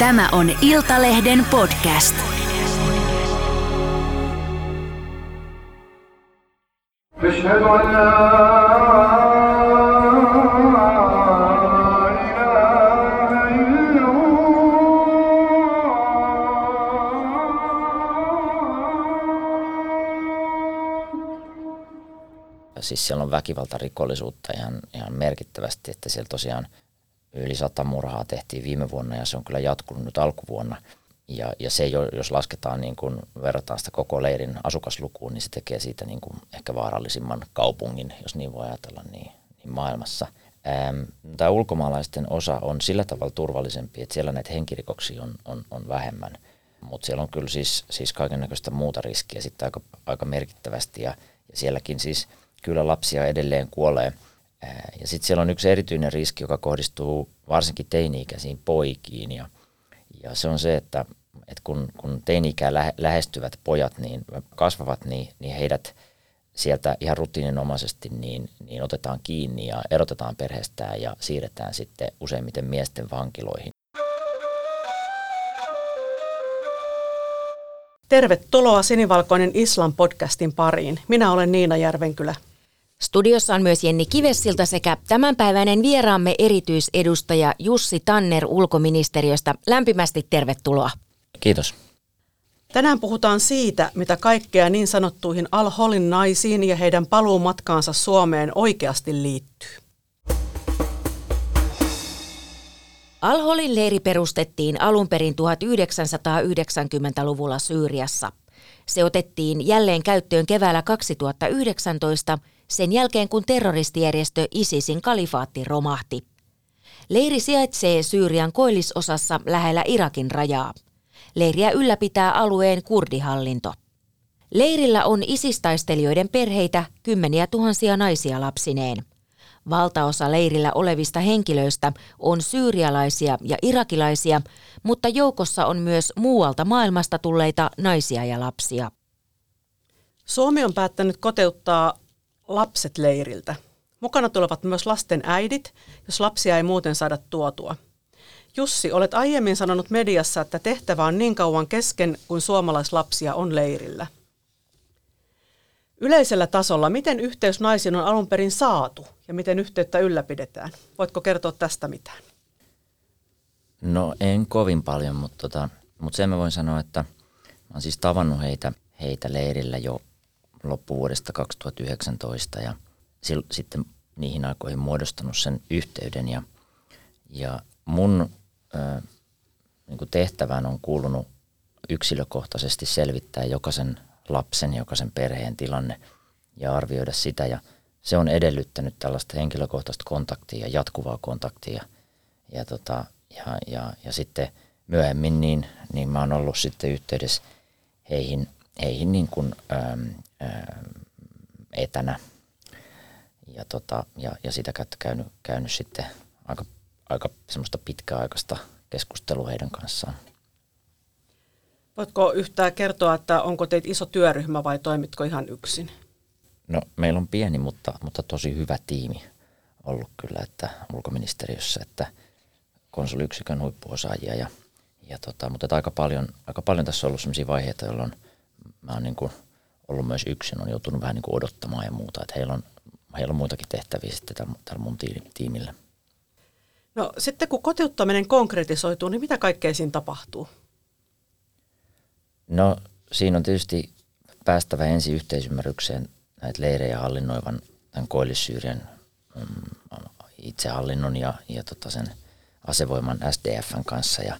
Tämä on Iltalehden podcast. أشهد أن لا إله إلا الله siis siellä on väkivaltarikollisuutta ihan, ihan merkittävästi, että siellä tosiaan yli sata murhaa tehtiin viime vuonna ja se on kyllä jatkunut nyt alkuvuonna. Ja, ja se, jo- jos lasketaan niin kuin verrataan sitä koko leirin asukaslukuun, niin se tekee siitä niin kuin ehkä vaarallisimman kaupungin, jos niin voi ajatella, niin, niin maailmassa. Ähm, Tämä ulkomaalaisten osa on sillä tavalla turvallisempi, että siellä näitä henkirikoksia on, on, on vähemmän. Mutta siellä on kyllä siis, siis kaikenlaista muuta riskiä sitten aika, aika merkittävästi ja, ja sielläkin siis kyllä lapsia edelleen kuolee. Ja sitten siellä on yksi erityinen riski, joka kohdistuu varsinkin teini-ikäisiin poikiin ja, ja se on se, että, että kun, kun teini-ikää lähe, lähestyvät pojat niin kasvavat, niin, niin heidät sieltä ihan rutiininomaisesti niin, niin otetaan kiinni ja erotetaan perheestään ja siirretään sitten useimmiten miesten vankiloihin. Tervetuloa Sinivalkoinen Islam podcastin pariin. Minä olen Niina Järvenkylä. Studiossa on myös Jenni Kivessilta sekä tämänpäiväinen vieraamme erityisedustaja Jussi Tanner ulkoministeriöstä. Lämpimästi tervetuloa. Kiitos. Tänään puhutaan siitä, mitä kaikkea niin sanottuihin Al-Holin naisiin ja heidän paluumatkaansa Suomeen oikeasti liittyy. Al-Holin leiri perustettiin alun perin 1990-luvulla Syyriassa. Se otettiin jälleen käyttöön keväällä 2019 sen jälkeen, kun terroristijärjestö ISISin kalifaatti romahti. Leiri sijaitsee Syyrian koillisosassa lähellä Irakin rajaa. Leiriä ylläpitää alueen kurdihallinto. Leirillä on isistaistelijoiden perheitä, kymmeniä tuhansia naisia lapsineen. Valtaosa leirillä olevista henkilöistä on syyrialaisia ja irakilaisia, mutta joukossa on myös muualta maailmasta tulleita naisia ja lapsia. Suomi on päättänyt koteuttaa lapset leiriltä. Mukana tulevat myös lasten äidit, jos lapsia ei muuten saada tuotua. Jussi, olet aiemmin sanonut mediassa, että tehtävä on niin kauan kesken kuin suomalaislapsia on leirillä. Yleisellä tasolla, miten yhteys naisiin on alun perin saatu ja miten yhteyttä ylläpidetään? Voitko kertoa tästä mitään? No en kovin paljon, mutta, tota, mutta sen mä voin sanoa, että mä oon siis tavannut heitä, heitä leirillä jo loppuvuodesta 2019 ja sil, sitten niihin aikoihin muodostanut sen yhteyden ja, ja mun ö, niin tehtävään on kuulunut yksilökohtaisesti selvittää jokaisen lapsen, jokaisen perheen tilanne ja arvioida sitä ja se on edellyttänyt tällaista henkilökohtaista kontaktia ja jatkuvaa kontaktia ja, tota, ja, ja, ja sitten myöhemmin niin, niin mä oon ollut sitten yhteydessä heihin, heihin niin kuin, äm, etänä ja, tota, ja, ja sitä kautta käynyt, käynyt sitten aika, aika semmoista pitkäaikaista keskustelua heidän kanssaan. Voitko yhtään kertoa, että onko teit iso työryhmä vai toimitko ihan yksin? No meillä on pieni, mutta, mutta tosi hyvä tiimi ollut kyllä, että ulkoministeriössä, että konsuliyksikön huippuosaajia ja, ja tota, mutta aika paljon, aika paljon tässä on ollut sellaisia vaiheita, jolloin mä oon niin kuin ollut myös yksin, on joutunut vähän niin kuin odottamaan ja muuta, että heillä on, heillä on muitakin tehtäviä sitten tällä, tällä mun tiimillä. No sitten kun kotiuttaminen konkretisoituu, niin mitä kaikkea siinä tapahtuu? No siinä on tietysti päästävä ensi yhteisymmärrykseen näitä leirejä hallinnoivan tämän Koillis-Syyrian mm, itsehallinnon ja, ja tota sen asevoiman SDFn kanssa ja,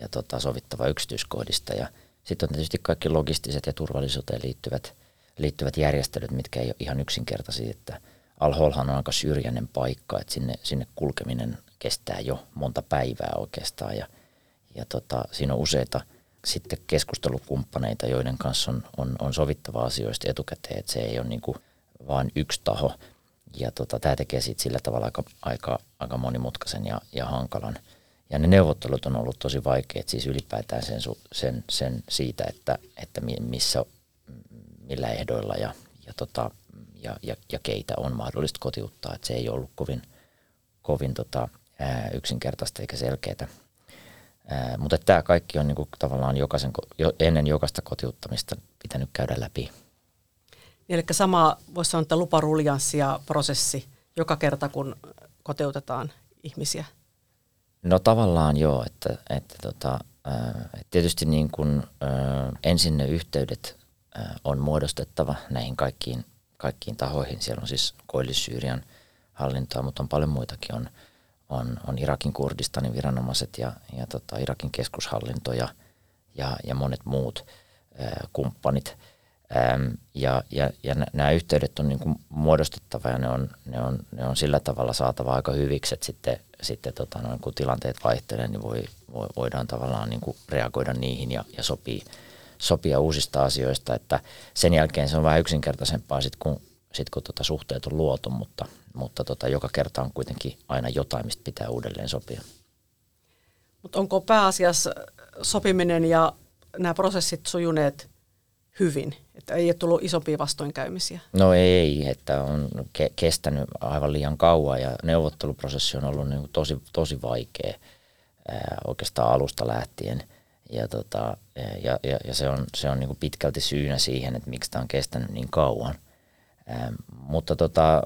ja tota sovittava yksityiskohdista. Ja sitten on tietysti kaikki logistiset ja turvallisuuteen liittyvät, liittyvät järjestelyt, mitkä ei ole ihan yksinkertaisia. Että Al-Holhan on aika syrjäinen paikka, että sinne, sinne kulkeminen kestää jo monta päivää oikeastaan. Ja, ja tota, siinä on useita sitten keskustelukumppaneita, joiden kanssa on, on, on sovittava asioista etukäteen, että se ei ole niin kuin vain yksi taho. Ja tota, tämä tekee siitä sillä tavalla aika, aika, aika monimutkaisen ja, ja hankalan. Ja ne neuvottelut on ollut tosi vaikeat, siis ylipäätään sen, sen, sen siitä, että, että missä, millä ehdoilla ja, ja, tota, ja, ja, ja keitä on mahdollista kotiuttaa. Että se ei ollut kovin, kovin tota, ää, yksinkertaista eikä selkeää. Ää, mutta tämä kaikki on niin kuin tavallaan jokaisen, jo, ennen jokaista kotiuttamista pitänyt käydä läpi. Eli sama voisi sanoa, että luparuljanssi ja prosessi joka kerta, kun koteutetaan ihmisiä. No tavallaan joo, että, että tota, ää, tietysti niin kuin, ää, ensin ne yhteydet ää, on muodostettava näihin kaikkiin, kaikkiin tahoihin. Siellä on siis Koillis-Syyrian hallintoa, mutta on paljon muitakin. On, on, on Irakin Kurdistanin viranomaiset ja, ja tota, Irakin keskushallinto ja, ja, ja monet muut kumppanit. Äm, ja, ja, ja nämä yhteydet on niin kuin muodostettava ja ne on, ne, on, ne on sillä tavalla saatava aika hyviksi, että sitten, sitten tota, noin, kun tilanteet vaihtelevat, niin voi, voi, voidaan tavallaan niin kuin reagoida niihin ja, ja sopii, sopia uusista asioista. Että sen jälkeen se on vähän yksinkertaisempaa, sit kun, sit kun tota suhteet on luotu, mutta, mutta tota, joka kerta on kuitenkin aina jotain, mistä pitää uudelleen sopia. Mutta onko pääasiassa sopiminen ja nämä prosessit sujuneet hyvin? Että ei ole tullut isompia vastoinkäymisiä? No ei, että on ke- kestänyt aivan liian kauan ja neuvotteluprosessi on ollut niin tosi, tosi vaikea ää, oikeastaan alusta lähtien. Ja, tota, ja, ja, ja se on, se on niin kuin pitkälti syynä siihen, että miksi tämä on kestänyt niin kauan. Ää, mutta tota,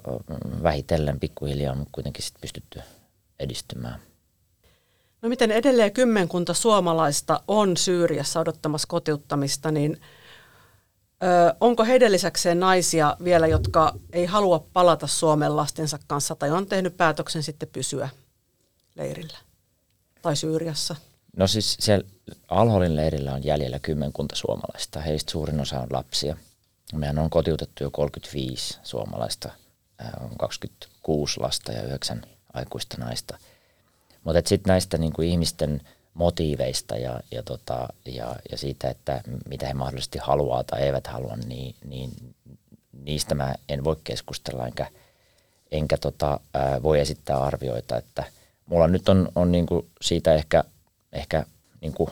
vähitellen pikkuhiljaa on kuitenkin sit pystytty edistymään. No miten edelleen kymmenkunta suomalaista on Syyriassa odottamassa kotiuttamista, niin onko heidän lisäkseen naisia vielä, jotka ei halua palata Suomen lastensa kanssa tai on tehnyt päätöksen sitten pysyä leirillä tai Syyriassa? No siis siellä Alholin leirillä on jäljellä kymmenkunta suomalaista. Heistä suurin osa on lapsia. Meidän on kotiutettu jo 35 suomalaista, on 26 lasta ja 9 aikuista naista. Mutta sitten näistä niinku ihmisten motiiveista ja, ja, tota, ja, ja siitä, että mitä he mahdollisesti haluaa tai eivät halua, niin, niin niistä mä en voi keskustella enkä, enkä tota, ää, voi esittää arvioita, että mulla nyt on, on niinku siitä ehkä, ehkä niinku,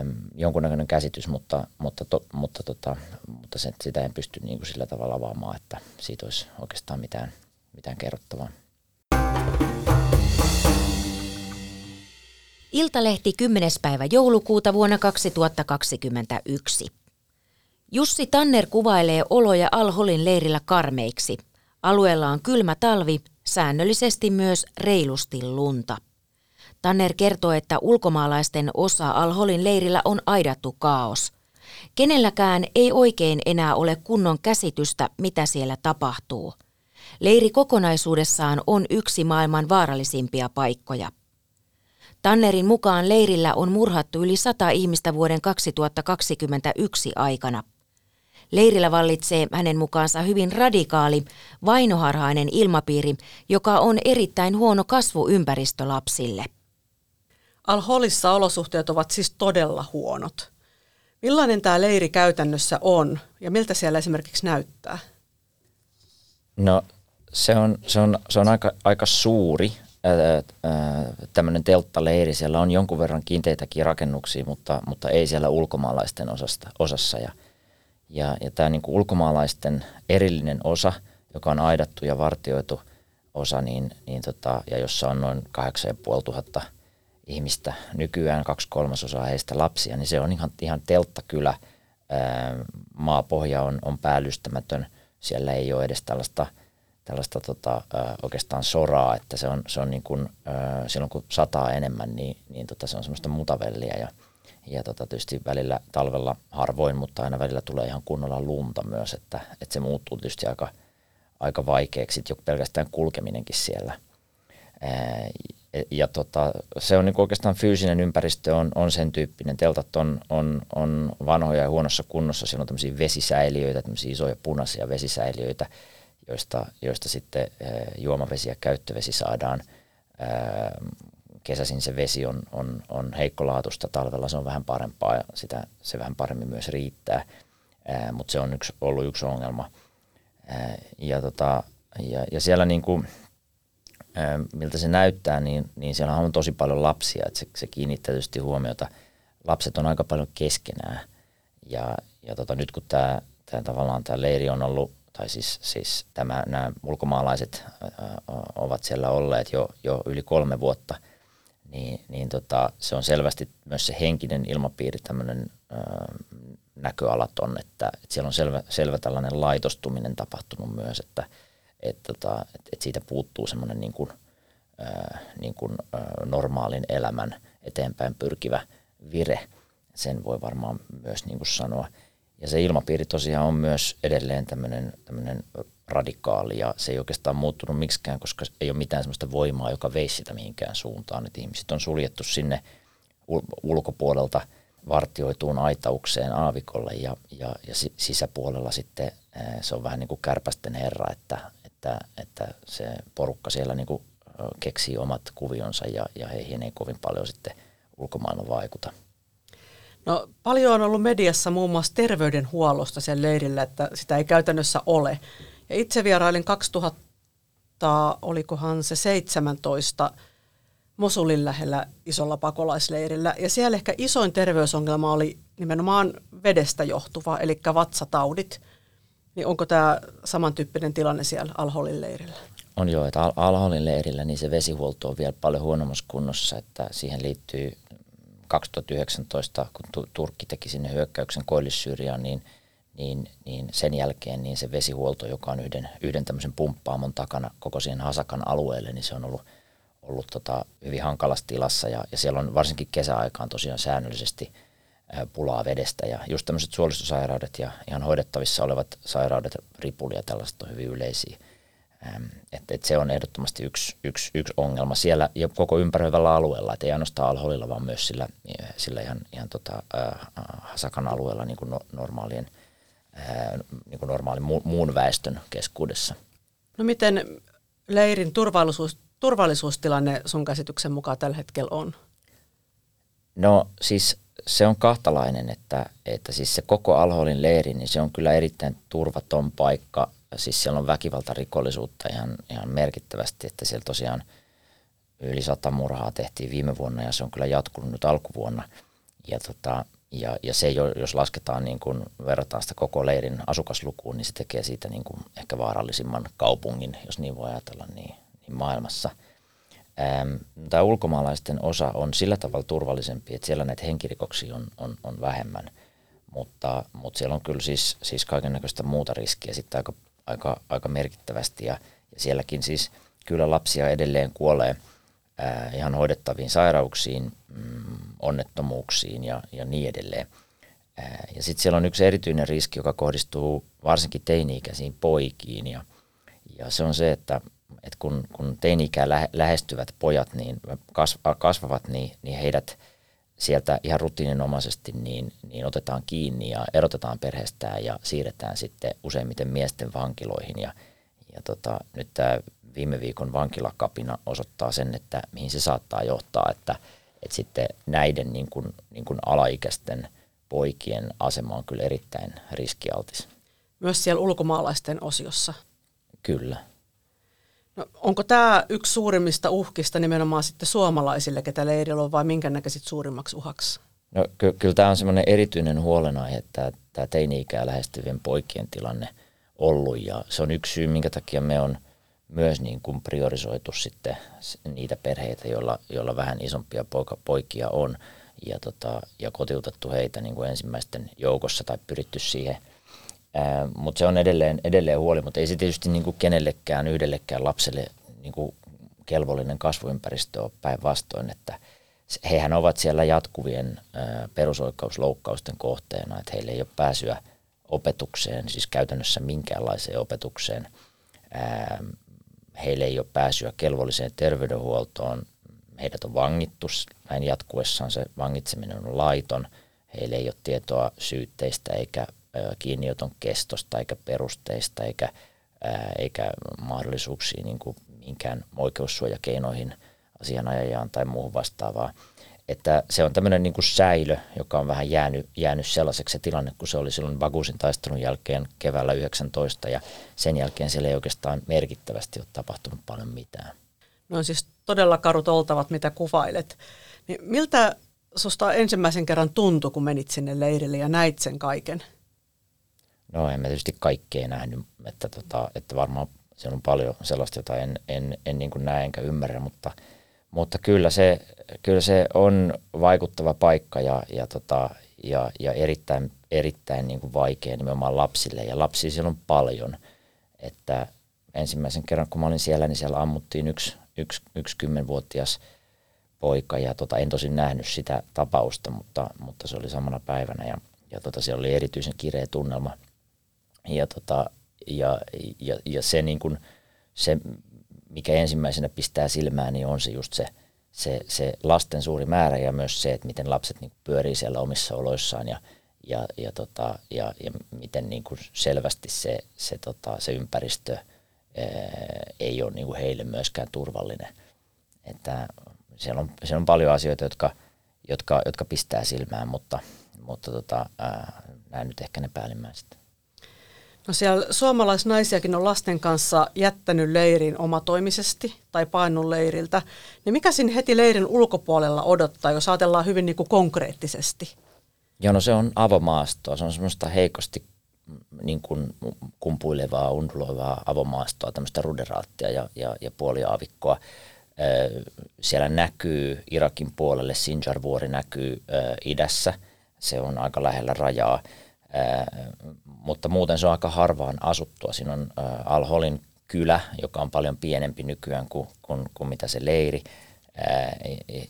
äm, jonkunnäköinen käsitys, mutta, mutta, to, mutta, tota, mutta se, sitä en pysty niinku sillä tavalla avaamaan, että siitä olisi oikeastaan mitään, mitään kerrottavaa. Iltalehti 10. päivä joulukuuta vuonna 2021. Jussi Tanner kuvailee oloja Alholin leirillä karmeiksi. Alueella on kylmä talvi, säännöllisesti myös reilusti lunta. Tanner kertoo, että ulkomaalaisten osa Alholin leirillä on aidattu kaos. Kenelläkään ei oikein enää ole kunnon käsitystä, mitä siellä tapahtuu. Leiri kokonaisuudessaan on yksi maailman vaarallisimpia paikkoja. Tannerin mukaan leirillä on murhattu yli sata ihmistä vuoden 2021 aikana. Leirillä vallitsee hänen mukaansa hyvin radikaali, vainoharhainen ilmapiiri, joka on erittäin huono kasvuympäristö lapsille. Al-Holissa olosuhteet ovat siis todella huonot. Millainen tämä leiri käytännössä on ja miltä siellä esimerkiksi näyttää? No se on, se on, se on aika, aika suuri tämmöinen telttaleiri. Siellä on jonkun verran kiinteitäkin rakennuksia, mutta, mutta ei siellä ulkomaalaisten osasta, osassa. Ja, ja, ja tämä niin ulkomaalaisten erillinen osa, joka on aidattu ja vartioitu osa, niin, niin tota, ja jossa on noin 8500 ihmistä, nykyään kaksi kolmasosaa heistä lapsia, niin se on ihan, ihan telttakylä. Maapohja on, on päällystämätön, siellä ei ole edes tällaista – tällaista tota, oikeastaan soraa, että se on, se on niin kuin, silloin kun sataa enemmän, niin, niin tota, se on semmoista mutavelliä ja, ja tota, tietysti välillä talvella harvoin, mutta aina välillä tulee ihan kunnolla lunta myös, että, että se muuttuu tietysti aika, aika vaikeaksi, jo pelkästään kulkeminenkin siellä. Ja, ja tota, se on niin oikeastaan fyysinen ympäristö on, on sen tyyppinen. Teltat on, on, on vanhoja ja huonossa kunnossa. Siellä on tämmöisiä vesisäiliöitä, tämmöisiä isoja punaisia vesisäiliöitä, joista, joista sitten juomavesi ja käyttövesi saadaan. Kesäisin se vesi on, on, on heikkolaatusta, talvella se on vähän parempaa ja sitä, se vähän paremmin myös riittää, mutta se on yksi, ollut yksi ongelma. Ja, tota, ja, ja siellä niin kuin, miltä se näyttää, niin, niin siellä on tosi paljon lapsia, että se, se kiinnittää tietysti huomiota. Lapset on aika paljon keskenään ja, ja tota, nyt kun tämä, tämä tavallaan tämä leiri on ollut tai siis, siis tämä, nämä ulkomaalaiset ovat siellä olleet jo, jo yli kolme vuotta, niin, niin tota, se on selvästi myös se henkinen ilmapiiri tämmöinen näköalaton, että, että siellä on selvä, selvä tällainen laitostuminen tapahtunut myös, että et, tota, et, et siitä puuttuu semmoinen niin kuin, ää, niin kuin, ää, normaalin elämän eteenpäin pyrkivä vire. Sen voi varmaan myös niin kuin sanoa. Ja se ilmapiiri tosiaan on myös edelleen tämmöinen, tämmöinen radikaali ja se ei oikeastaan muuttunut miksikään, koska ei ole mitään sellaista voimaa, joka veisi sitä mihinkään suuntaan. Että ihmiset on suljettu sinne ulkopuolelta vartioituun aitaukseen aavikolle ja, ja, ja sisäpuolella sitten se on vähän niin kuin kärpästen herra, että, että, että se porukka siellä niin kuin keksii omat kuvionsa ja, ja heihin ei kovin paljon sitten ulkomaailma vaikuta. No, paljon on ollut mediassa muun muassa terveydenhuollosta siellä leirillä, että sitä ei käytännössä ole. Ja itse vierailin 2000, olikohan se 17, Mosulin lähellä isolla pakolaisleirillä. Ja siellä ehkä isoin terveysongelma oli nimenomaan vedestä johtuva, eli vatsataudit. Niin onko tämä samantyyppinen tilanne siellä Alholin leirillä? On joo, että Al- Alholin leirillä niin se vesihuolto on vielä paljon huonommassa kunnossa, että siihen liittyy 2019, kun Turkki teki sinne hyökkäyksen Koillis-Syyriaan, niin, niin, niin sen jälkeen niin se vesihuolto, joka on yhden, yhden tämmöisen pumppaamon takana koko siihen Hasakan alueelle, niin se on ollut, ollut tota hyvin hankalassa tilassa ja, ja siellä on varsinkin kesäaikaan tosiaan säännöllisesti pulaa vedestä ja just tämmöiset suolistosairaudet ja ihan hoidettavissa olevat sairaudet, ripuli ja tällaiset on hyvin yleisiä. Että et se on ehdottomasti yksi, yksi, yksi ongelma siellä ja koko ympäröivällä alueella, että ei ainoastaan Alholilla, vaan myös sillä, sillä ihan, ihan tota, äh, Hasakan alueella niin kuin no, normaalien, äh, niin kuin normaalin mu, muun väestön keskuudessa. No miten leirin turvallisuus, turvallisuustilanne sun käsityksen mukaan tällä hetkellä on? No siis se on kahtalainen, että, että siis se koko Alholin leiri, niin se on kyllä erittäin turvaton paikka – siis siellä on väkivaltarikollisuutta ihan, ihan merkittävästi, että siellä tosiaan yli sata murhaa tehtiin viime vuonna ja se on kyllä jatkunut nyt alkuvuonna. Ja, tota, ja, ja se, jos lasketaan niin kuin verrataan sitä koko leirin asukaslukuun, niin se tekee siitä niin kuin ehkä vaarallisimman kaupungin, jos niin voi ajatella, niin, niin maailmassa. Ähm, tämä ulkomaalaisten osa on sillä tavalla turvallisempi, että siellä näitä henkirikoksia on, on, on vähemmän, mutta, mutta siellä on kyllä siis, siis kaiken näköistä muuta riskiä sitten aika aika, aika merkittävästi ja, ja sielläkin siis kyllä lapsia edelleen kuolee ää, ihan hoidettaviin sairauksiin, mm, onnettomuuksiin ja, ja niin edelleen. Ää, ja sitten siellä on yksi erityinen riski, joka kohdistuu varsinkin teini-ikäisiin poikiin ja, ja se on se, että, että kun, kun teini-ikää lähestyvät pojat niin kasvavat, niin, niin heidät – sieltä ihan rutiininomaisesti niin, niin otetaan kiinni ja erotetaan perheestään ja siirretään sitten useimmiten miesten vankiloihin. Ja, ja tota, nyt tämä viime viikon vankilakapina osoittaa sen, että mihin se saattaa johtaa, että, että sitten näiden niin kuin, niin kuin alaikäisten poikien asema on kyllä erittäin riskialtis. Myös siellä ulkomaalaisten osiossa. Kyllä. No, onko tämä yksi suurimmista uhkista nimenomaan sitten suomalaisille, ketä leirillä on, vai minkä näköisit suurimmaksi uhaksi? No ky- kyllä tämä on semmoinen erityinen huolenaihe, että tämä teini-ikää lähestyvien poikien tilanne ollut, ja se on yksi syy, minkä takia me on myös niin kuin priorisoitu sitten niitä perheitä, joilla, joilla vähän isompia poika, poikia on, ja, tota, ja kotiutettu heitä niin kuin ensimmäisten joukossa tai pyritty siihen – mutta se on edelleen, edelleen huoli, mutta ei se tietysti niin kuin kenellekään, yhdellekään lapselle niin kuin kelvollinen kasvuympäristö ole päinvastoin, että hehän ovat siellä jatkuvien perusoikeusloukkausten kohteena, että heillä ei ole pääsyä opetukseen, siis käytännössä minkäänlaiseen opetukseen. Ää, heillä ei ole pääsyä kelvolliseen terveydenhuoltoon, heidät on vangittu, näin jatkuessaan se vangitseminen on laiton, heillä ei ole tietoa syytteistä eikä kiinnioton kestosta eikä perusteista eikä, eikä mahdollisuuksia niin kuin minkään oikeussuojakeinoihin asianajajaan tai muuhun vastaavaa. Että se on tämmöinen niin kuin säilö, joka on vähän jäänyt, jäänyt sellaiseksi se tilanne, kun se oli silloin Bagusin taistelun jälkeen keväällä 19 ja sen jälkeen siellä ei oikeastaan merkittävästi ole tapahtunut paljon mitään. No on siis todella karut oltavat, mitä kuvailet. Niin miltä susta ensimmäisen kerran tuntui, kun menit sinne leirille ja näit sen kaiken? No en mä tietysti kaikkea nähnyt, että, tota, että varmaan siellä on paljon sellaista, jota en, en, en niin näe enkä ymmärrä, mutta, mutta kyllä se, kyllä se on vaikuttava paikka ja, ja, tota, ja, ja erittäin, erittäin niin kuin vaikea nimenomaan lapsille. Ja lapsia siellä on paljon. Että ensimmäisen kerran, kun mä olin siellä, niin siellä ammuttiin yksi, yksi, yksi kymmenvuotias poika. Ja tota, en tosin nähnyt sitä tapausta, mutta, mutta se oli samana päivänä. Ja, ja tota, siellä oli erityisen kireä tunnelma. Ja, tota, ja, ja, ja se, niin kuin, se, mikä ensimmäisenä pistää silmään, niin on se just se, se, se lasten suuri määrä ja myös se, että miten lapset niin pyörii siellä omissa oloissaan ja, ja, ja, tota, ja, ja miten niin kuin selvästi se, se, tota, se ympäristö ää, ei ole niin kuin heille myöskään turvallinen. Että siellä, on, siellä on paljon asioita, jotka, jotka, jotka pistää silmään, mutta, mutta tota, ää, näin nyt ehkä ne päällimmäiset. No siellä suomalaisnaisiakin on lasten kanssa jättänyt leirin omatoimisesti tai painun leiriltä. Niin mikä siinä heti leirin ulkopuolella odottaa, jos ajatellaan hyvin niin kuin konkreettisesti? Joo, no se on avomaastoa. Se on semmoista heikosti niin kuin kumpuilevaa, unduloivaa avomaastoa, tämmöistä ruderaattia ja, ja, ja puoliaavikkoa. Siellä näkyy Irakin puolelle, Sinjar-vuori näkyy idässä. Se on aika lähellä rajaa mutta muuten se on aika harvaan asuttua. Siinä on Al-Holin kylä, joka on paljon pienempi nykyään kuin, kuin, kuin mitä se leiri.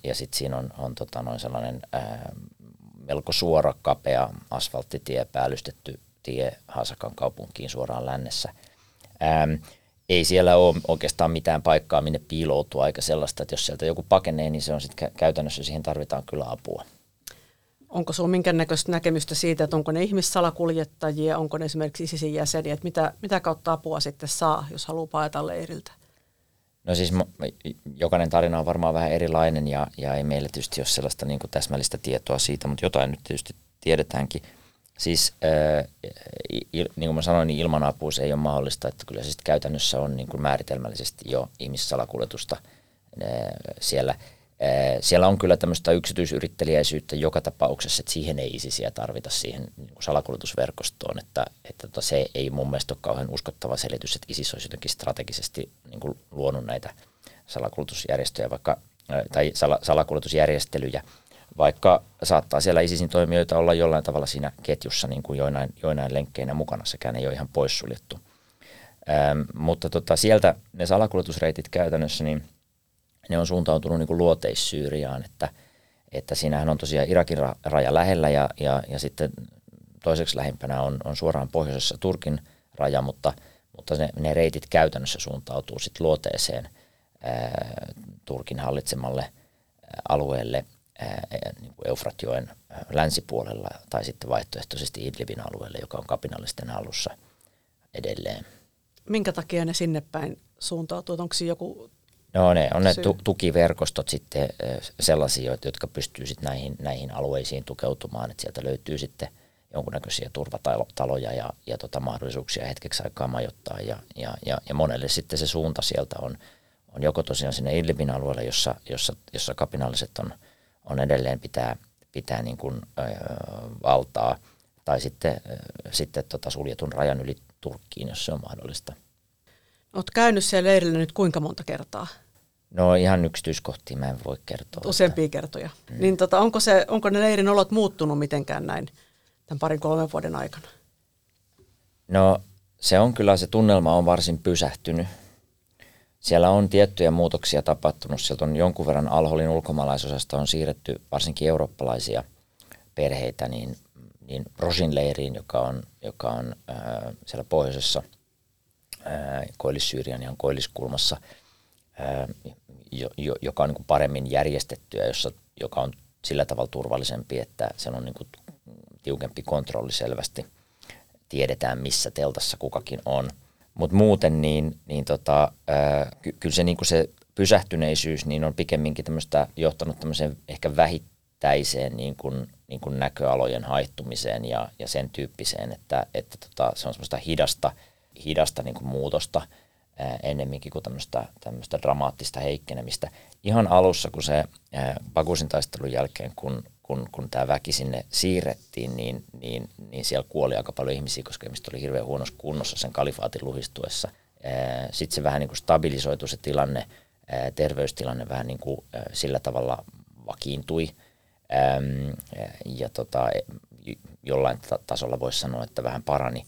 ja, sitten siinä on, on tota noin sellainen melko suora, kapea asfalttitie, päällystetty tie Hasakan kaupunkiin suoraan lännessä. Ei siellä ole oikeastaan mitään paikkaa, minne piiloutua, eikä sellaista, että jos sieltä joku pakenee, niin se on sitten käytännössä, siihen tarvitaan kyllä apua. Onko sinulla minkäännäköistä näkemystä siitä, että onko ne ihmissalakuljettajia, onko ne esimerkiksi ISISin jäseniä, että mitä, mitä kautta apua sitten saa, jos haluaa paeta leiriltä? No siis jokainen tarina on varmaan vähän erilainen ja, ja ei meillä tietysti ole sellaista niin kuin täsmällistä tietoa siitä, mutta jotain nyt tietysti tiedetäänkin. Siis äh, il, niin kuin mä sanoin, niin ilmanapuus ei ole mahdollista, että kyllä se siis käytännössä on niin kuin määritelmällisesti jo ihmissalakuljetusta äh, siellä – siellä on kyllä tämmöistä yksityisyrittelijäisyyttä joka tapauksessa, että siihen ei isisiä tarvita siihen niin salakuljetusverkostoon, että, että tota se ei mun mielestä ole kauhean uskottava selitys, että ISIS olisi jotenkin strategisesti niin kuin luonut näitä salakuljetusjärjestöjä vaikka, tai sala, salakuljetusjärjestelyjä, vaikka saattaa siellä ISISin toimijoita olla jollain tavalla siinä ketjussa niin kuin joinain, joinain lenkkeinä mukana, sekään ei ole ihan poissuljettu. Ähm, mutta tota, sieltä ne salakuljetusreitit käytännössä, niin – ne on suuntautunut niin luoteissyyriaan, että, että siinähän on tosiaan Irakin raja lähellä ja, ja, ja sitten toiseksi lähimpänä on, on suoraan pohjoisessa Turkin raja, mutta, mutta ne, ne reitit käytännössä suuntautuu sitten luoteeseen ää, Turkin hallitsemalle alueelle ää, niin kuin Eufratjoen länsipuolella tai sitten vaihtoehtoisesti Idlibin alueelle, joka on kapinallisten hallussa edelleen. Minkä takia ne sinne päin suuntautuu? Onko siinä joku No ne on ne tu- tukiverkostot sitten sellaisia, jotka pystyy sitten näihin, näihin alueisiin tukeutumaan, että sieltä löytyy sitten jonkunnäköisiä turvataloja ja, ja tota mahdollisuuksia hetkeksi aikaa majoittaa ja, ja, ja, ja monelle sitten se suunta sieltä on, on joko tosiaan sinne Idlibin alueelle, jossa, jossa, jossa kapinalliset on, on edelleen pitää, pitää niin kuin, ö, valtaa, tai sitten, ö, sitten tota suljetun rajan yli Turkkiin, jos se on mahdollista. Olet käynyt siellä leirillä nyt kuinka monta kertaa? No ihan yksityiskohtia mä en voi kertoa. Useampia että... kertoja. Mm. Niin tota, onko, se, onko ne leirin olot muuttunut mitenkään näin tämän parin kolmen vuoden aikana? No se on kyllä, se tunnelma on varsin pysähtynyt. Siellä on tiettyjä muutoksia tapahtunut. Sieltä on jonkun verran Alholin ulkomaalaisosasta on siirretty varsinkin eurooppalaisia perheitä niin, niin Rosin leiriin, joka on, joka on äh, siellä pohjoisessa – Koillis-Syyrian ihan koilliskulmassa, jo, jo, joka on niin kuin paremmin järjestettyä, jossa, joka on sillä tavalla turvallisempi, että se on niin kuin tiukempi kontrolli selvästi. Tiedetään, missä teltassa kukakin on. Mutta muuten niin, niin tota, ky- kyllä se, niin kuin se pysähtyneisyys niin on pikemminkin tämmöistä johtanut tämmöiseen ehkä vähittäiseen niin kuin, niin kuin näköalojen haittumiseen ja, ja sen tyyppiseen, että, että tota, se on semmoista hidasta – hidasta niin kuin muutosta ennemminkin kuin tämmöistä, tämmöistä dramaattista heikkenemistä. Ihan alussa, kun se Bakusin taistelun jälkeen, kun, kun, kun tämä väki sinne siirrettiin, niin, niin, niin siellä kuoli aika paljon ihmisiä, koska ihmiset oli hirveän huonossa kunnossa sen kalifaatin luhistuessa. Sitten se vähän niin kuin stabilisoitu se tilanne terveystilanne vähän niin kuin, sillä tavalla vakiintui. Ja tota, jollain tasolla voisi sanoa, että vähän parani.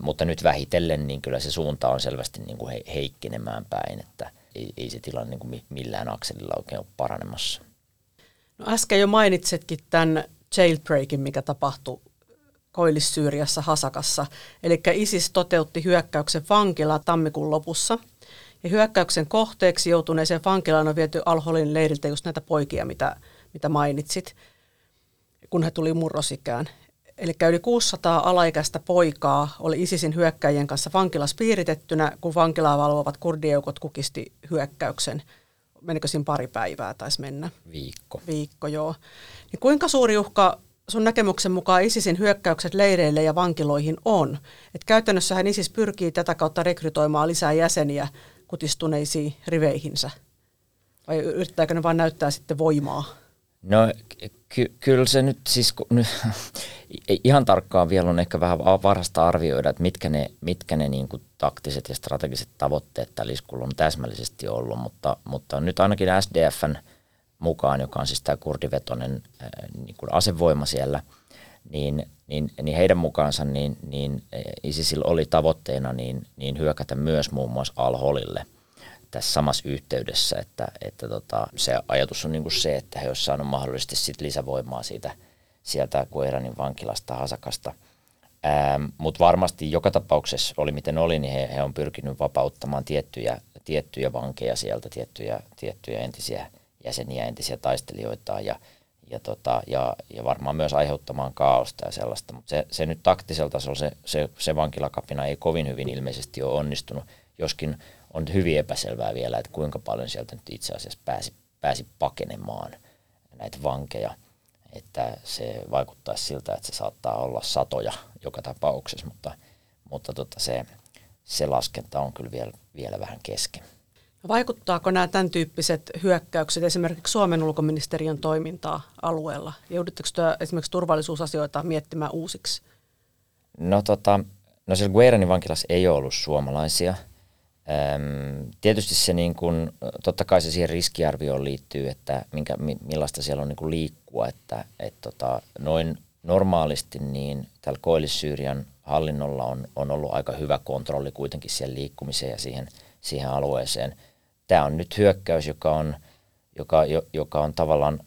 Mutta nyt vähitellen niin kyllä se suunta on selvästi niin kuin he, heikkenemään päin, että ei, ei se tilanne niin kuin millään akselilla oikein ole paranemassa. No äsken jo mainitsitkin tämän jailbreakin, mikä tapahtui Koillis-Syyriassa Hasakassa. Eli ISIS toteutti hyökkäyksen vankila tammikuun lopussa. Ja hyökkäyksen kohteeksi joutuneeseen vankilaan on viety Alholin leiriltä just näitä poikia, mitä, mitä mainitsit, kun he tuli murrosikään. Eli yli 600 alaikäistä poikaa oli ISISin hyökkäjien kanssa vankilassa piiritettynä, kun vankilaa valvovat kurdijoukot kukisti hyökkäyksen. Menikö siinä pari päivää taisi mennä? Viikko. Viikko, joo. Niin kuinka suuri uhka sun näkemyksen mukaan ISISin hyökkäykset leireille ja vankiloihin on? Et käytännössähän ISIS pyrkii tätä kautta rekrytoimaan lisää jäseniä kutistuneisiin riveihinsä. Vai yrittääkö ne vain näyttää sitten voimaa? No ky- kyllä se nyt siis, nyt, ihan tarkkaan vielä on ehkä vähän varhasta arvioida, että mitkä ne, mitkä ne niin kuin taktiset ja strategiset tavoitteet tällä iskulla on täsmällisesti ollut, mutta, mutta nyt ainakin SDFn mukaan, joka on siis tämä kurdivetoinen niin kuin asevoima siellä, niin, niin, niin heidän mukaansa niin, niin ISISillä oli tavoitteena niin, niin hyökätä myös muun muassa Al-Holille tässä samassa yhteydessä, että, että tota, se ajatus on niin kuin se, että he olisivat saaneet mahdollisesti sit lisävoimaa siitä, sieltä Kueranin vankilasta Hasakasta. Ähm, Mutta varmasti joka tapauksessa oli miten oli, niin he, he on pyrkinyt vapauttamaan tiettyjä, tiettyjä vankeja sieltä, tiettyjä, tiettyjä entisiä jäseniä, entisiä taistelijoita ja, ja, tota, ja, ja varmaan myös aiheuttamaan kaaosta ja sellaista. Mutta se, se nyt taktisella tasolla se, se, se vankilakapina ei kovin hyvin ilmeisesti ole onnistunut, joskin on hyvin epäselvää vielä, että kuinka paljon sieltä nyt itse asiassa pääsi, pääsi pakenemaan näitä vankeja. Että se vaikuttaa siltä, että se saattaa olla satoja joka tapauksessa, mutta, mutta tota se, se laskenta on kyllä vielä, vielä vähän kesken. Vaikuttaako nämä tämän tyyppiset hyökkäykset esimerkiksi Suomen ulkoministeriön toimintaa alueella? Joudutteko esimerkiksi turvallisuusasioita miettimään uusiksi? No, tota, no siellä Gueranin vankilassa ei ole ollut suomalaisia. Tietysti se niin kun, totta kai se siihen riskiarvioon liittyy, että minkä, millaista siellä on niin liikkua, että et tota, noin normaalisti niin tällä Koillis-Syyrian hallinnolla on, on ollut aika hyvä kontrolli kuitenkin siihen liikkumiseen ja siihen, siihen alueeseen – tämä on nyt hyökkäys, joka on, joka, joka on tavallaan,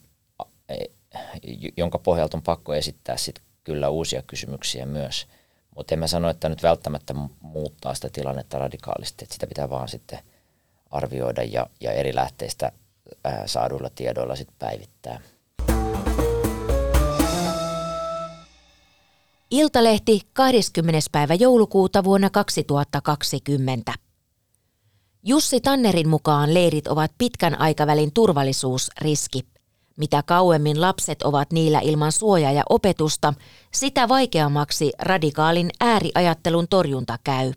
jonka pohjalta on pakko esittää sit kyllä uusia kysymyksiä myös. Mutta en mä sano, että nyt välttämättä muuttaa sitä tilannetta radikaalisti, että sitä pitää vaan sitten arvioida ja, ja eri lähteistä ää, saaduilla tiedoilla sitten päivittää. Iltalehti 20. päivä joulukuuta vuonna 2020. Jussi Tannerin mukaan leirit ovat pitkän aikavälin turvallisuusriski. Mitä kauemmin lapset ovat niillä ilman suojaa ja opetusta, sitä vaikeammaksi radikaalin ääriajattelun torjunta käy.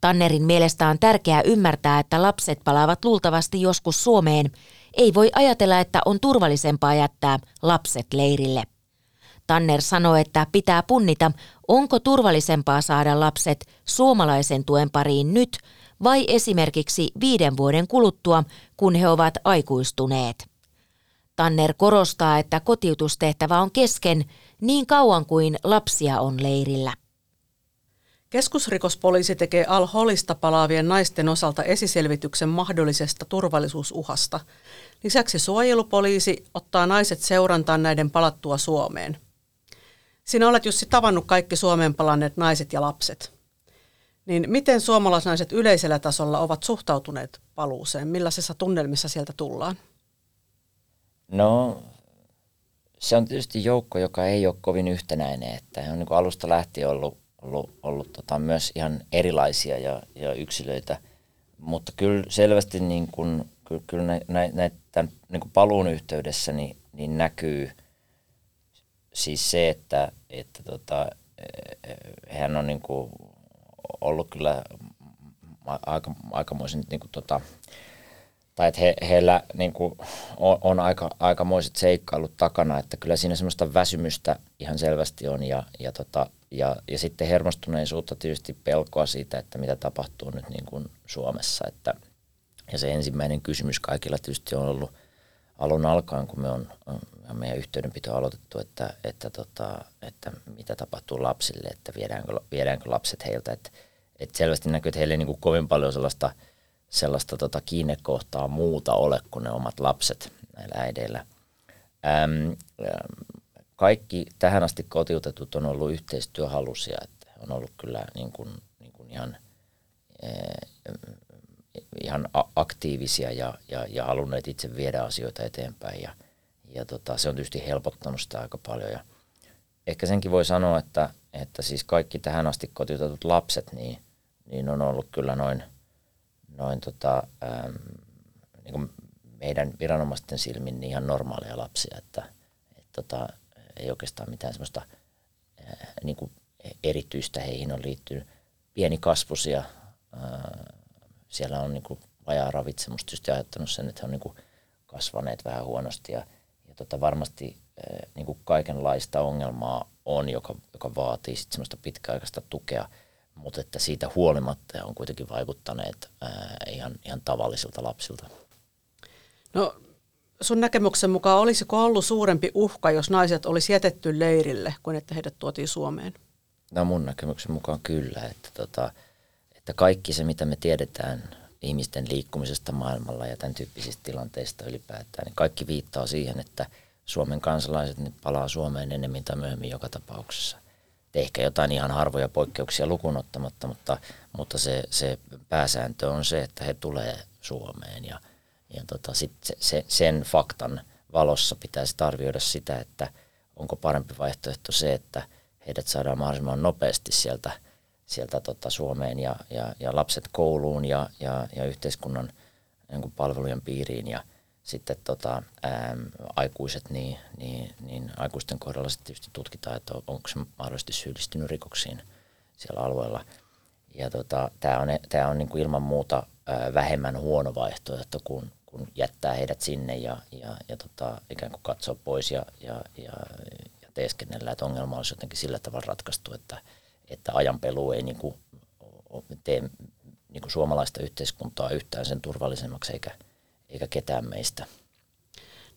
Tannerin mielestä on tärkeää ymmärtää, että lapset palaavat luultavasti joskus Suomeen. Ei voi ajatella, että on turvallisempaa jättää lapset leirille. Tanner sanoi, että pitää punnita, onko turvallisempaa saada lapset suomalaisen tuen pariin nyt – vai esimerkiksi viiden vuoden kuluttua, kun he ovat aikuistuneet. Tanner korostaa, että kotiutustehtävä on kesken niin kauan kuin lapsia on leirillä. Keskusrikospoliisi tekee Al-Holista palaavien naisten osalta esiselvityksen mahdollisesta turvallisuusuhasta. Lisäksi suojelupoliisi ottaa naiset seurantaan näiden palattua Suomeen. Sinä olet Jussi tavannut kaikki Suomeen palanneet naiset ja lapset. Niin miten suomalaisnaiset yleisellä tasolla ovat suhtautuneet paluuseen? Millaisissa tunnelmissa sieltä tullaan? No, se on tietysti joukko, joka ei ole kovin yhtenäinen. Että on niin alusta lähtien ollut, ollut, ollut tota myös ihan erilaisia ja, ja yksilöitä. Mutta kyllä selvästi niin kuin, kyllä, kyllä nä, nä, nä, tämän niin kuin paluun yhteydessä niin, niin näkyy siis se, että, että tota, hän on niin kuin ollut kyllä aika, aikamoisen niin kuin tota, tai että he, heillä niin kuin on, on aika, aikamoiset seikkailut takana, että kyllä siinä semmoista väsymystä ihan selvästi on ja, ja, tota, ja, ja sitten hermostuneisuutta tietysti pelkoa siitä, että mitä tapahtuu nyt niin kuin Suomessa, että, Ja se ensimmäinen kysymys kaikilla tietysti on ollut alun alkaen, kun me on, on meidän yhteydenpito aloitettu, että, että, tota, että mitä tapahtuu lapsille, että viedäänkö, viedäänkö lapset heiltä. Että, että selvästi näkyy, että heillä ei niin kuin kovin paljon sellaista, sellaista tota kiinnekohtaa muuta ole kuin ne omat lapset näillä äideillä. Ähm, kaikki tähän asti kotiutetut on ollut yhteistyöhalusia, että on ollut kyllä niin kuin, niin kuin ihan, eh, ihan aktiivisia ja, ja, ja halunneet itse viedä asioita eteenpäin ja, ja tota, se on tietysti helpottanut sitä aika paljon ja ehkä senkin voi sanoa, että, että siis kaikki tähän asti kotiutetut lapset, niin, niin on ollut kyllä noin, noin tota, ähm, niin kuin meidän viranomaisten silmin niin ihan normaaleja lapsia, että et, tota, ei oikeastaan mitään semmoista ää, niin kuin erityistä heihin on liittynyt. Pieni kasvusia, ää, siellä on niin kuin vajaa ravitsemus tietysti aiheuttanut sen, että he on niin kuin kasvaneet vähän huonosti ja, ja tota varmasti ää, niin kuin kaikenlaista ongelmaa on, joka, joka vaatii sitten semmoista pitkäaikaista tukea, mutta että siitä huolimatta on kuitenkin vaikuttaneet ää, ihan, ihan tavallisilta lapsilta. No sun näkemyksen mukaan olisiko ollut suurempi uhka, jos naiset olisi jätetty leirille, kuin että heidät tuotiin Suomeen? No mun näkemyksen mukaan kyllä, että, tota, että kaikki se, mitä me tiedetään ihmisten liikkumisesta maailmalla ja tämän tyyppisistä tilanteista ylipäätään, niin kaikki viittaa siihen, että Suomen kansalaiset niin palaa Suomeen enemmän tai myöhemmin joka tapauksessa. Ehkä jotain ihan harvoja poikkeuksia lukunottamatta, mutta, mutta se, se pääsääntö on se, että he tulee Suomeen ja – ja tota, sit se, se, sen faktan valossa pitäisi arvioida sitä, että onko parempi vaihtoehto se, että heidät saadaan mahdollisimman nopeasti sieltä, sieltä tota Suomeen ja, ja, ja lapset kouluun ja, ja, ja yhteiskunnan niin palvelujen piiriin ja sitten tota, ää, aikuiset, niin, niin, niin aikuisten kohdalla sitten tietysti tutkitaan, että onko se mahdollisesti syyllistynyt rikoksiin siellä alueella. Ja tota, tämä on, tää on niin kuin ilman muuta ää, vähemmän huono vaihtoehto kuin, kun jättää heidät sinne ja, ja, ja tota, ikään kuin katsoa pois ja, ja, ja, ja teeskennellä, että ongelma olisi jotenkin sillä tavalla ratkaistu, että, että ajanpelu ei niin kuin, tee niin kuin suomalaista yhteiskuntaa yhtään sen turvallisemmaksi eikä, eikä ketään meistä.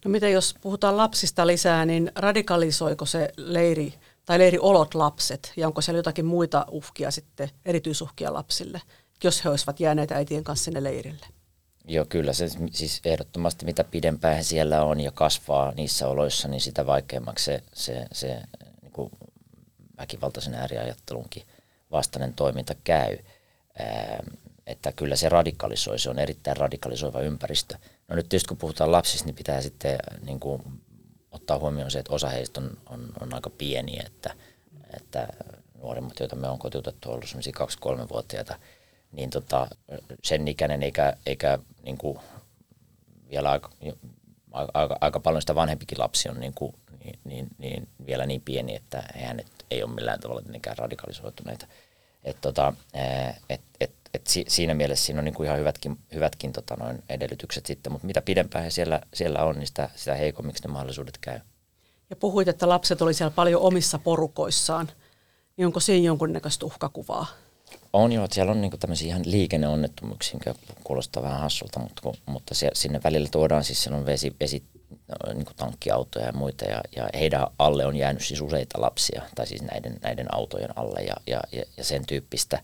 No mitä jos puhutaan lapsista lisää, niin radikalisoiko se leiri tai leiriolot lapset ja onko siellä jotakin muita uhkia sitten, erityisuhkia lapsille, jos he olisivat jääneet äitien kanssa sinne leirille? Joo, kyllä se siis ehdottomasti mitä pidempään he siellä on ja kasvaa niissä oloissa, niin sitä vaikeammaksi se, se, se niin kuin väkivaltaisen ääriajattelunkin vastainen toiminta käy. Ää, että kyllä se radikalisoi, se on erittäin radikalisoiva ympäristö. No nyt tietysti kun puhutaan lapsista, niin pitää sitten niin kuin, ottaa huomioon se, että osa heistä on, on, on aika pieniä, että, että nuorimmat, joita me on kotiutettu, on ollut sellaisia 2-3-vuotiaita, niin tota, sen ikäinen eikä, eikä niin kuin vielä aika, aika, aika paljon sitä vanhempikin lapsi on niin, kuin, niin, niin, niin vielä niin pieni, että hän ei ole millään tavalla radikalisoituneita. Et tota, et, et, et siinä mielessä siinä on niin kuin ihan hyvätkin, hyvätkin tota noin edellytykset sitten, mutta mitä pidempään he siellä, siellä on, niin sitä, sitä heikommiksi ne mahdollisuudet käy. Ja puhuit, että lapset oli siellä paljon omissa porukoissaan. Niin onko siinä jonkunnäköistä uhkakuvaa? On joo, että siellä on niinku tämmöisiä ihan liikenneonnettomuuksia, mikä kuulostaa vähän hassulta, mutta, kun, mutta se, sinne välillä tuodaan siis on vesi, vesi niin kuin tankkiautoja ja muita, ja, ja heidän alle on jäänyt siis useita lapsia, tai siis näiden, näiden autojen alle ja, ja, ja, ja sen tyyppistä,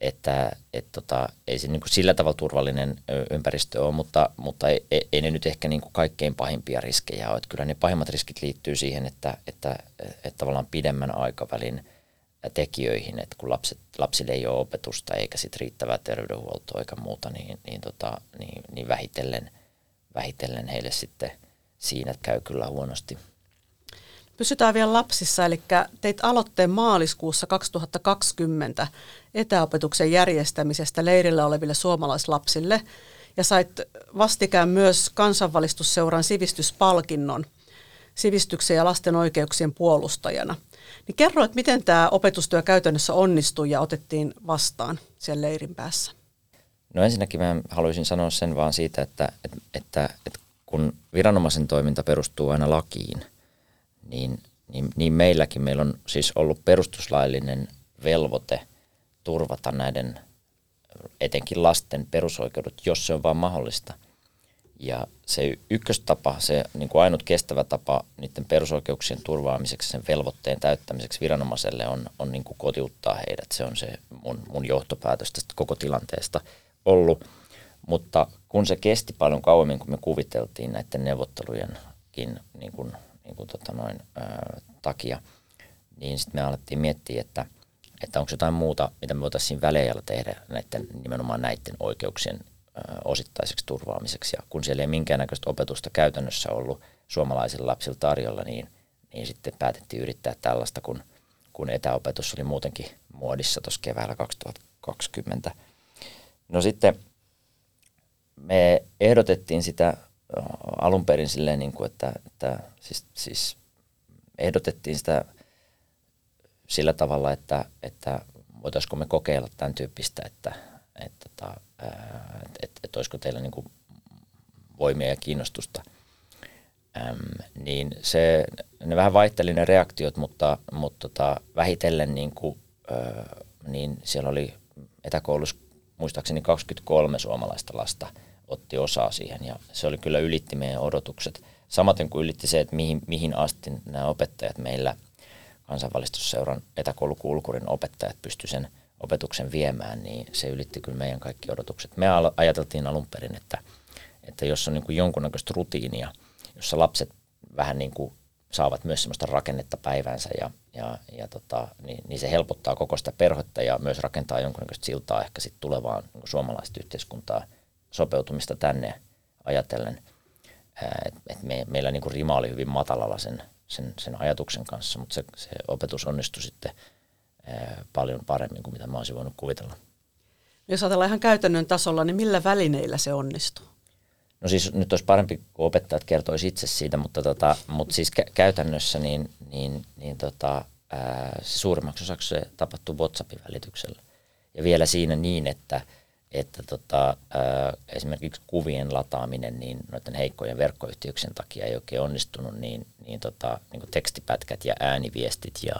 että et tota, ei se niin kuin sillä tavalla turvallinen ympäristö ole, mutta, mutta ei, ei ne nyt ehkä niin kuin kaikkein pahimpia riskejä ole. Että kyllä ne pahimmat riskit liittyy siihen, että, että, että tavallaan pidemmän aikavälin – tekijöihin, että kun lapset, lapsille ei ole opetusta eikä sit riittävää terveydenhuoltoa eikä muuta, niin, niin, tota, niin, niin vähitellen, vähitellen heille sitten siinä käy kyllä huonosti. Pysytään vielä lapsissa, eli teit aloitteen maaliskuussa 2020 etäopetuksen järjestämisestä leirillä oleville suomalaislapsille ja sait vastikään myös kansanvalistusseuran sivistyspalkinnon sivistyksen ja lasten oikeuksien puolustajana – niin kerro, että miten tämä opetustyö käytännössä onnistui ja otettiin vastaan siellä leirin päässä? No ensinnäkin mä haluaisin sanoa sen vaan siitä, että, että, että, että kun viranomaisen toiminta perustuu aina lakiin, niin, niin, niin meilläkin meillä on siis ollut perustuslaillinen velvoite turvata näiden etenkin lasten perusoikeudet, jos se on vaan mahdollista. Ja se ykköstapa, se niin kuin ainut kestävä tapa niiden perusoikeuksien turvaamiseksi, sen velvoitteen täyttämiseksi viranomaiselle on, on niin kuin kotiuttaa heidät. Se on se mun, mun johtopäätös tästä koko tilanteesta ollut. Mutta kun se kesti paljon kauemmin kuin me kuviteltiin näiden neuvottelujenkin niin kuin, niin kuin tota noin, ää, takia, niin sitten me alettiin miettiä, että, että onko jotain muuta, mitä me voitaisiin väliajalla tehdä näiden, nimenomaan näiden oikeuksien ää, osittaiseksi turvaamiseksi. Ja kun siellä ei minkäännäköistä opetusta käytännössä ollut suomalaisilla lapsilla tarjolla, niin, niin sitten päätettiin yrittää tällaista, kun, kun etäopetus oli muutenkin muodissa tuossa keväällä 2020. No sitten me ehdotettiin sitä alun perin silleen, niin kuin, että, että siis, siis ehdotettiin sitä sillä tavalla, että, että voitaisiko me kokeilla tämän tyyppistä, että, että, että, että, että, että olisiko teillä niin kuin voimia ja kiinnostusta. Äm, niin se, ne vähän vaihteli ne reaktiot, mutta, mutta tota, vähitellen niin, kuin, ö, niin siellä oli etäkoulussa muistaakseni 23 suomalaista lasta – otti osaa siihen ja se oli kyllä ylitti meidän odotukset. Samaten kuin ylitti se, että mihin, mihin asti nämä opettajat meillä kansanvalistusseuran etäkoulukulkurin opettajat pysty sen opetuksen viemään, niin se ylitti kyllä meidän kaikki odotukset. Me ajateltiin alun perin, että, että jos on niin kuin jonkunnäköistä rutiinia, jossa lapset vähän niin kuin saavat myös sellaista rakennetta päivänsä ja, ja, ja tota, niin, niin, se helpottaa koko sitä perhettä ja myös rakentaa jonkunnäköistä siltaa ehkä sitten tulevaan niin suomalaista yhteiskuntaa – sopeutumista tänne ajatellen. että et me, meillä niin kuin rima oli hyvin matalalla sen, sen, sen ajatuksen kanssa, mutta se, se opetus onnistui sitten ää, paljon paremmin kuin mitä mä olisin voinut kuvitella. Jos ajatellaan ihan käytännön tasolla, niin millä välineillä se onnistuu? No siis nyt olisi parempi, kun opettajat kertoisi itse siitä, mutta, tota, mutta siis kä- käytännössä niin, niin, niin tota, ää, suurimmaksi osaksi se tapahtuu WhatsAppin välityksellä. Ja vielä siinä niin, että – että tota, ää, esimerkiksi kuvien lataaminen niin noiden heikkojen verkkoyhteyksien takia ei oikein onnistunut, niin, niin, tota, niin kuin tekstipätkät ja ääniviestit ja,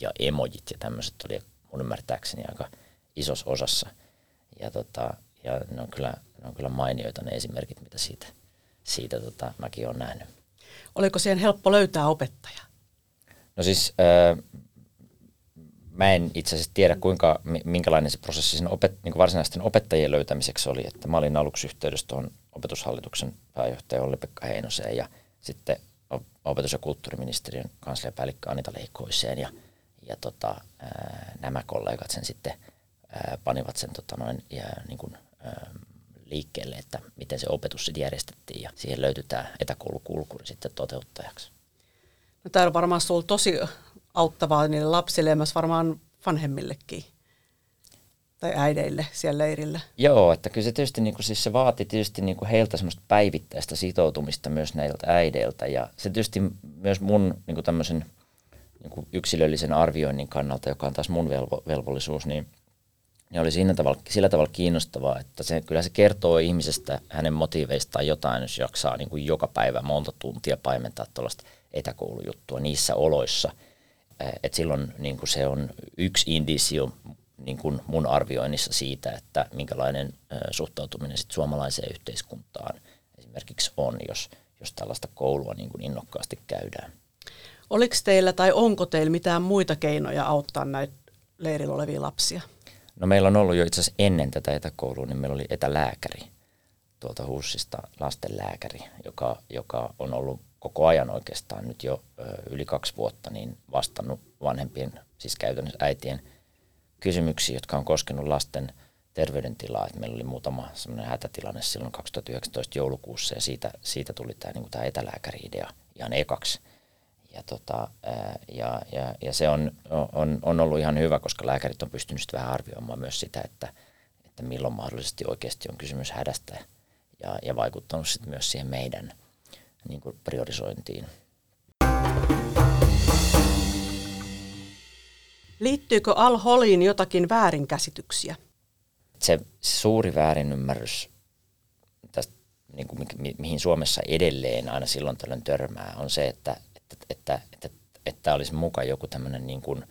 ja emojit ja tämmöiset oli mun ymmärtääkseni aika isossa osassa. Ja, tota, ja ne, on kyllä, ne on kyllä mainioita ne esimerkit, mitä siitä, siitä tota, mäkin olen nähnyt. Oliko siihen helppo löytää opettaja? No siis ää, mä en itse asiassa tiedä, kuinka, minkälainen se prosessi siinä opet, niin varsinaisten opettajien löytämiseksi oli. Että mä olin aluksi yhteydessä tuohon opetushallituksen pääjohtaja Olli-Pekka Heinoseen ja sitten opetus- ja kulttuuriministeriön kansliapäällikkö Anita Leikoiseen ja, ja tota, ää, nämä kollegat sen sitten ää, panivat sen tota noin, ja, niin kuin, ää, liikkeelle, että miten se opetus sitten järjestettiin ja siihen löytyi tämä etäkoulukulkuri sitten toteuttajaksi. No, tämä on varmaan ollut tosi auttavaa niille lapsille ja myös varmaan vanhemmillekin. Tai äideille siellä leirillä. Joo, että kyllä se tietysti niin kuin, siis se vaati tietysti niin kuin heiltä semmoista päivittäistä sitoutumista myös näiltä äideiltä. Ja se tietysti myös mun niin kuin tämmöisen niin kuin yksilöllisen arvioinnin kannalta, joka on taas mun velvo, velvollisuus, niin, niin oli siinä tavalla, sillä tavalla kiinnostavaa, että se, kyllä se kertoo ihmisestä, hänen motiiveistaan jotain, jos jaksaa niin kuin joka päivä monta tuntia paimentaa tuollaista etäkoulujuttua niissä oloissa – et silloin niin kuin se on yksi indisio niin kuin mun arvioinnissa siitä, että minkälainen suhtautuminen sit suomalaiseen yhteiskuntaan esimerkiksi on, jos, jos tällaista koulua niin kuin innokkaasti käydään. Oliko teillä tai onko teillä mitään muita keinoja auttaa näitä leirillä olevia lapsia? No meillä on ollut jo itse asiassa ennen tätä etäkoulua, niin meillä oli etälääkäri tuolta HUSista, lastenlääkäri, joka, joka on ollut koko ajan oikeastaan nyt jo yli kaksi vuotta niin vastannut vanhempien, siis käytännössä äitien kysymyksiä, jotka on koskenut lasten terveydentilaa. Et meillä oli muutama semmoinen hätätilanne silloin 2019 joulukuussa ja siitä, siitä tuli tämä niin tämä etälääkäri-idea ihan ekaksi. Ja, tota, ja, ja, ja se on, on, on ollut ihan hyvä, koska lääkärit on pystynyt vähän arvioimaan myös sitä, että, että milloin mahdollisesti oikeasti on kysymys hädästä ja, ja vaikuttanut sitten myös siihen meidän – niin kuin priorisointiin. Liittyykö Al-Holiin jotakin väärinkäsityksiä? Se suuri väärinymmärrys, tästä, niin kuin, mi- mihin Suomessa edelleen aina silloin tällöin törmää, on se, että, että, että, että, että olisi mukaan joku tämmöinen niin kuin,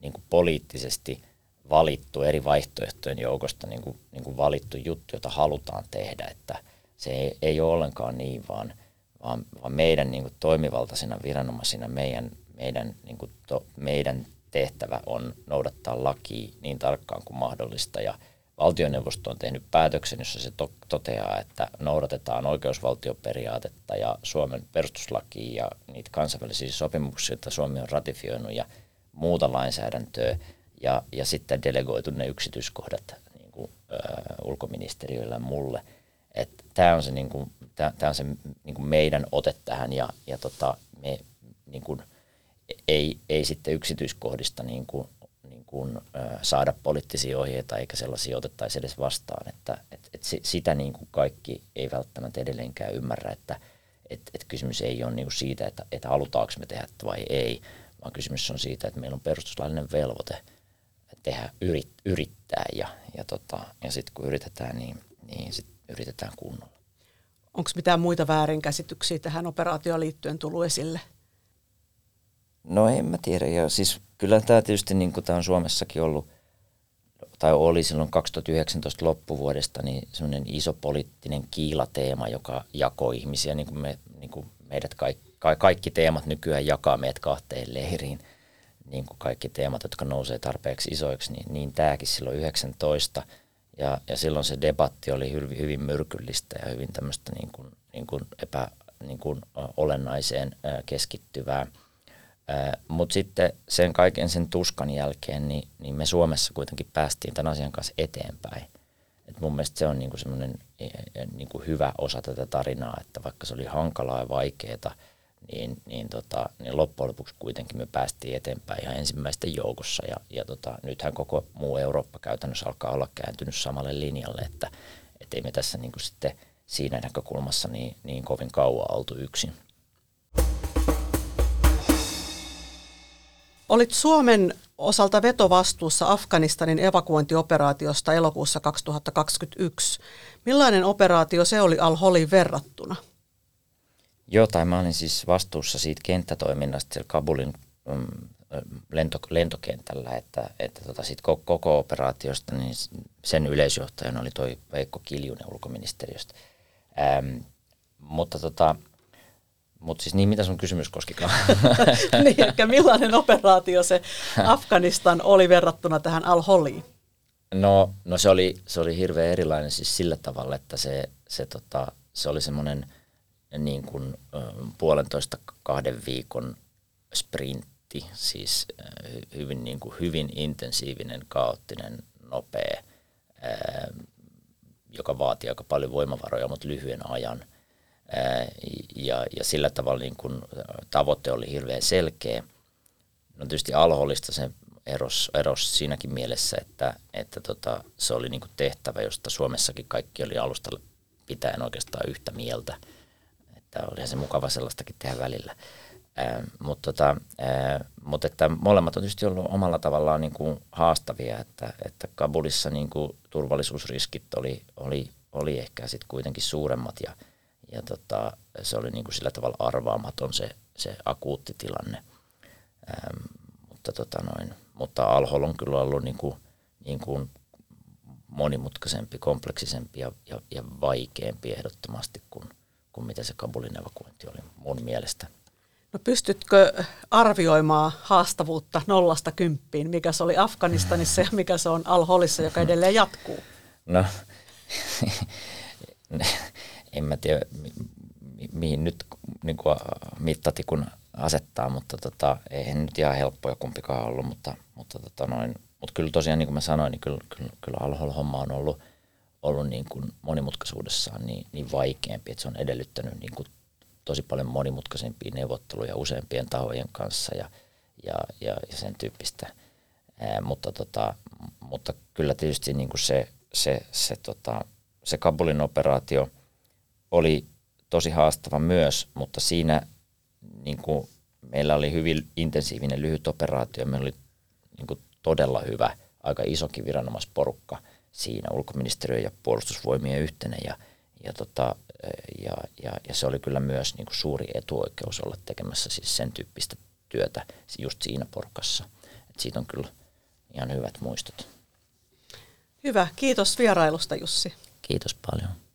niin kuin poliittisesti valittu eri vaihtoehtojen joukosta niin kuin, niin kuin valittu juttu, jota halutaan tehdä, että se ei, ei ole ollenkaan niin, vaan, vaan, vaan meidän niin kuin toimivaltaisina viranomaisina meidän, meidän, niin kuin to, meidän tehtävä on noudattaa lakia niin tarkkaan kuin mahdollista ja valtioneuvosto on tehnyt päätöksen, jossa se to- toteaa, että noudatetaan oikeusvaltioperiaatetta ja Suomen perustuslakia ja niitä kansainvälisiä sopimuksia, joita Suomi on ratifioinut ja muuta lainsäädäntöä ja, ja sitten delegoitu ne yksityiskohdat niin kuin, ö, ulkoministeriöllä mulle. Tämä on se, niin kuin, tää, tää on se niin kuin meidän ote tähän ja, ja tota, me niin kuin, ei, ei sitten yksityiskohdista niin kuin, niin kuin, ö, saada poliittisia ohjeita eikä sellaisia otettaisi edes vastaan. Että, et, et sitä niin kuin kaikki ei välttämättä edelleenkään ymmärrä, että et, et kysymys ei ole niin kuin siitä, että, että halutaanko me tehdä vai ei, vaan kysymys on siitä, että meillä on perustuslaillinen velvoite tehdä, yrit, yrittää ja, ja, tota, ja sitten kun yritetään, niin, niin sit yritetään kunnolla. Onko mitään muita väärinkäsityksiä tähän operaatioon liittyen tullut esille? No en mä tiedä. Ja siis kyllä tämä tietysti niin kuin tämä on Suomessakin ollut, tai oli silloin 2019 loppuvuodesta, niin semmoinen iso poliittinen kiilateema, joka jakoi ihmisiä, niin kuin, me, niin kuin meidät kaikki, kaikki teemat nykyään jakaa meidät kahteen leiriin, niin kuin kaikki teemat, jotka nousee tarpeeksi isoiksi, niin, niin tämäkin silloin 19. Ja, ja silloin se debatti oli hyvin, hyvin myrkyllistä ja hyvin tämmöistä niin kuin, niin kuin epä, niin kuin olennaiseen keskittyvää – mutta sitten sen kaiken sen tuskan jälkeen, niin, niin me Suomessa kuitenkin päästiin tämän asian kanssa eteenpäin. Et mun mielestä se on niinku semmoinen e, e, niinku hyvä osa tätä tarinaa, että vaikka se oli hankalaa ja vaikeaa, niin, niin, tota, niin loppujen lopuksi kuitenkin me päästiin eteenpäin ihan ensimmäisten joukossa. Ja, ja tota, nythän koko muu Eurooppa käytännössä alkaa olla kääntynyt samalle linjalle, että et ei me tässä niinku sitten siinä näkökulmassa niin, niin kovin kauan oltu yksin. Olit Suomen osalta vetovastuussa Afganistanin evakuointioperaatiosta elokuussa 2021. Millainen operaatio se oli Al-Holin verrattuna? Joo, tai mä olin siis vastuussa siitä kenttätoiminnasta siellä Kabulin mm, lento, lentokentällä, että, että tota sit koko, koko operaatiosta niin sen yleisjohtajana oli toi Veikko Kiljunen ulkoministeriöstä. Ähm, mutta tota, mutta siis niin, mitä sun kysymys koskikaan? niin, eli millainen operaatio se Afganistan oli verrattuna tähän Al-Holiin? No, no se, oli, se oli hirveän erilainen siis sillä tavalla, että se, se, tota, se oli semmoinen niin kuin puolentoista kahden viikon sprintti, siis hyvin, niin kuin, hyvin intensiivinen, kaoottinen, nopea, joka vaatii aika paljon voimavaroja, mutta lyhyen ajan – ja, ja sillä tavalla niin kun tavoite oli hirveän selkeä. No tietysti alhollista se eros, eros siinäkin mielessä, että, että tota, se oli niin tehtävä, josta Suomessakin kaikki oli alusta pitäen oikeastaan yhtä mieltä. Että oli se mukava sellaistakin tehdä välillä. Ää, mutta, tota, ää, mutta että molemmat on tietysti ollut omalla tavallaan niin kuin haastavia, että, että Kabulissa niin kuin turvallisuusriskit oli, oli, oli ehkä sitten kuitenkin suuremmat ja – ja tota, se oli niin kuin sillä tavalla arvaamaton se, se akuutti tilanne. Ähm, mutta, tota noin, mutta Alhol on kyllä ollut niin kuin, niin kuin monimutkaisempi, kompleksisempi ja, ja, ja vaikeampi ehdottomasti kuin, kuin mitä se Kabulin evakuointi oli mun mielestä. No pystytkö arvioimaan haastavuutta nollasta kymppiin, mikä se oli Afganistanissa ja mikä se on Al-Holissa, joka edelleen jatkuu? No, en mä tiedä mi, mi, mihin nyt niin kuin mittatikun asettaa, mutta tota, eihän nyt ihan helppoja kumpikaan ollut, mutta, mutta, tota noin, mutta kyllä tosiaan niin kuin mä sanoin, niin kyllä, kyllä, kyllä alhol-homma on ollut, ollut niin kuin monimutkaisuudessaan niin, niin vaikeampi, että se on edellyttänyt niin kuin tosi paljon monimutkaisempia neuvotteluja useampien tahojen kanssa ja, ja, ja, ja sen tyyppistä. Ää, mutta, tota, mutta kyllä tietysti niin kuin se, se, se, tota, se Kabulin operaatio – oli tosi haastava myös, mutta siinä niin kuin meillä oli hyvin intensiivinen lyhyt operaatio. Meillä oli niin kuin todella hyvä, aika isokin viranomaisporukka siinä ulkoministeriön ja puolustusvoimien yhteinen ja, ja, tota, ja, ja, ja se oli kyllä myös niin kuin suuri etuoikeus olla tekemässä siis sen tyyppistä työtä just siinä porukassa. Et siitä on kyllä ihan hyvät muistot. Hyvä, kiitos vierailusta Jussi. Kiitos paljon.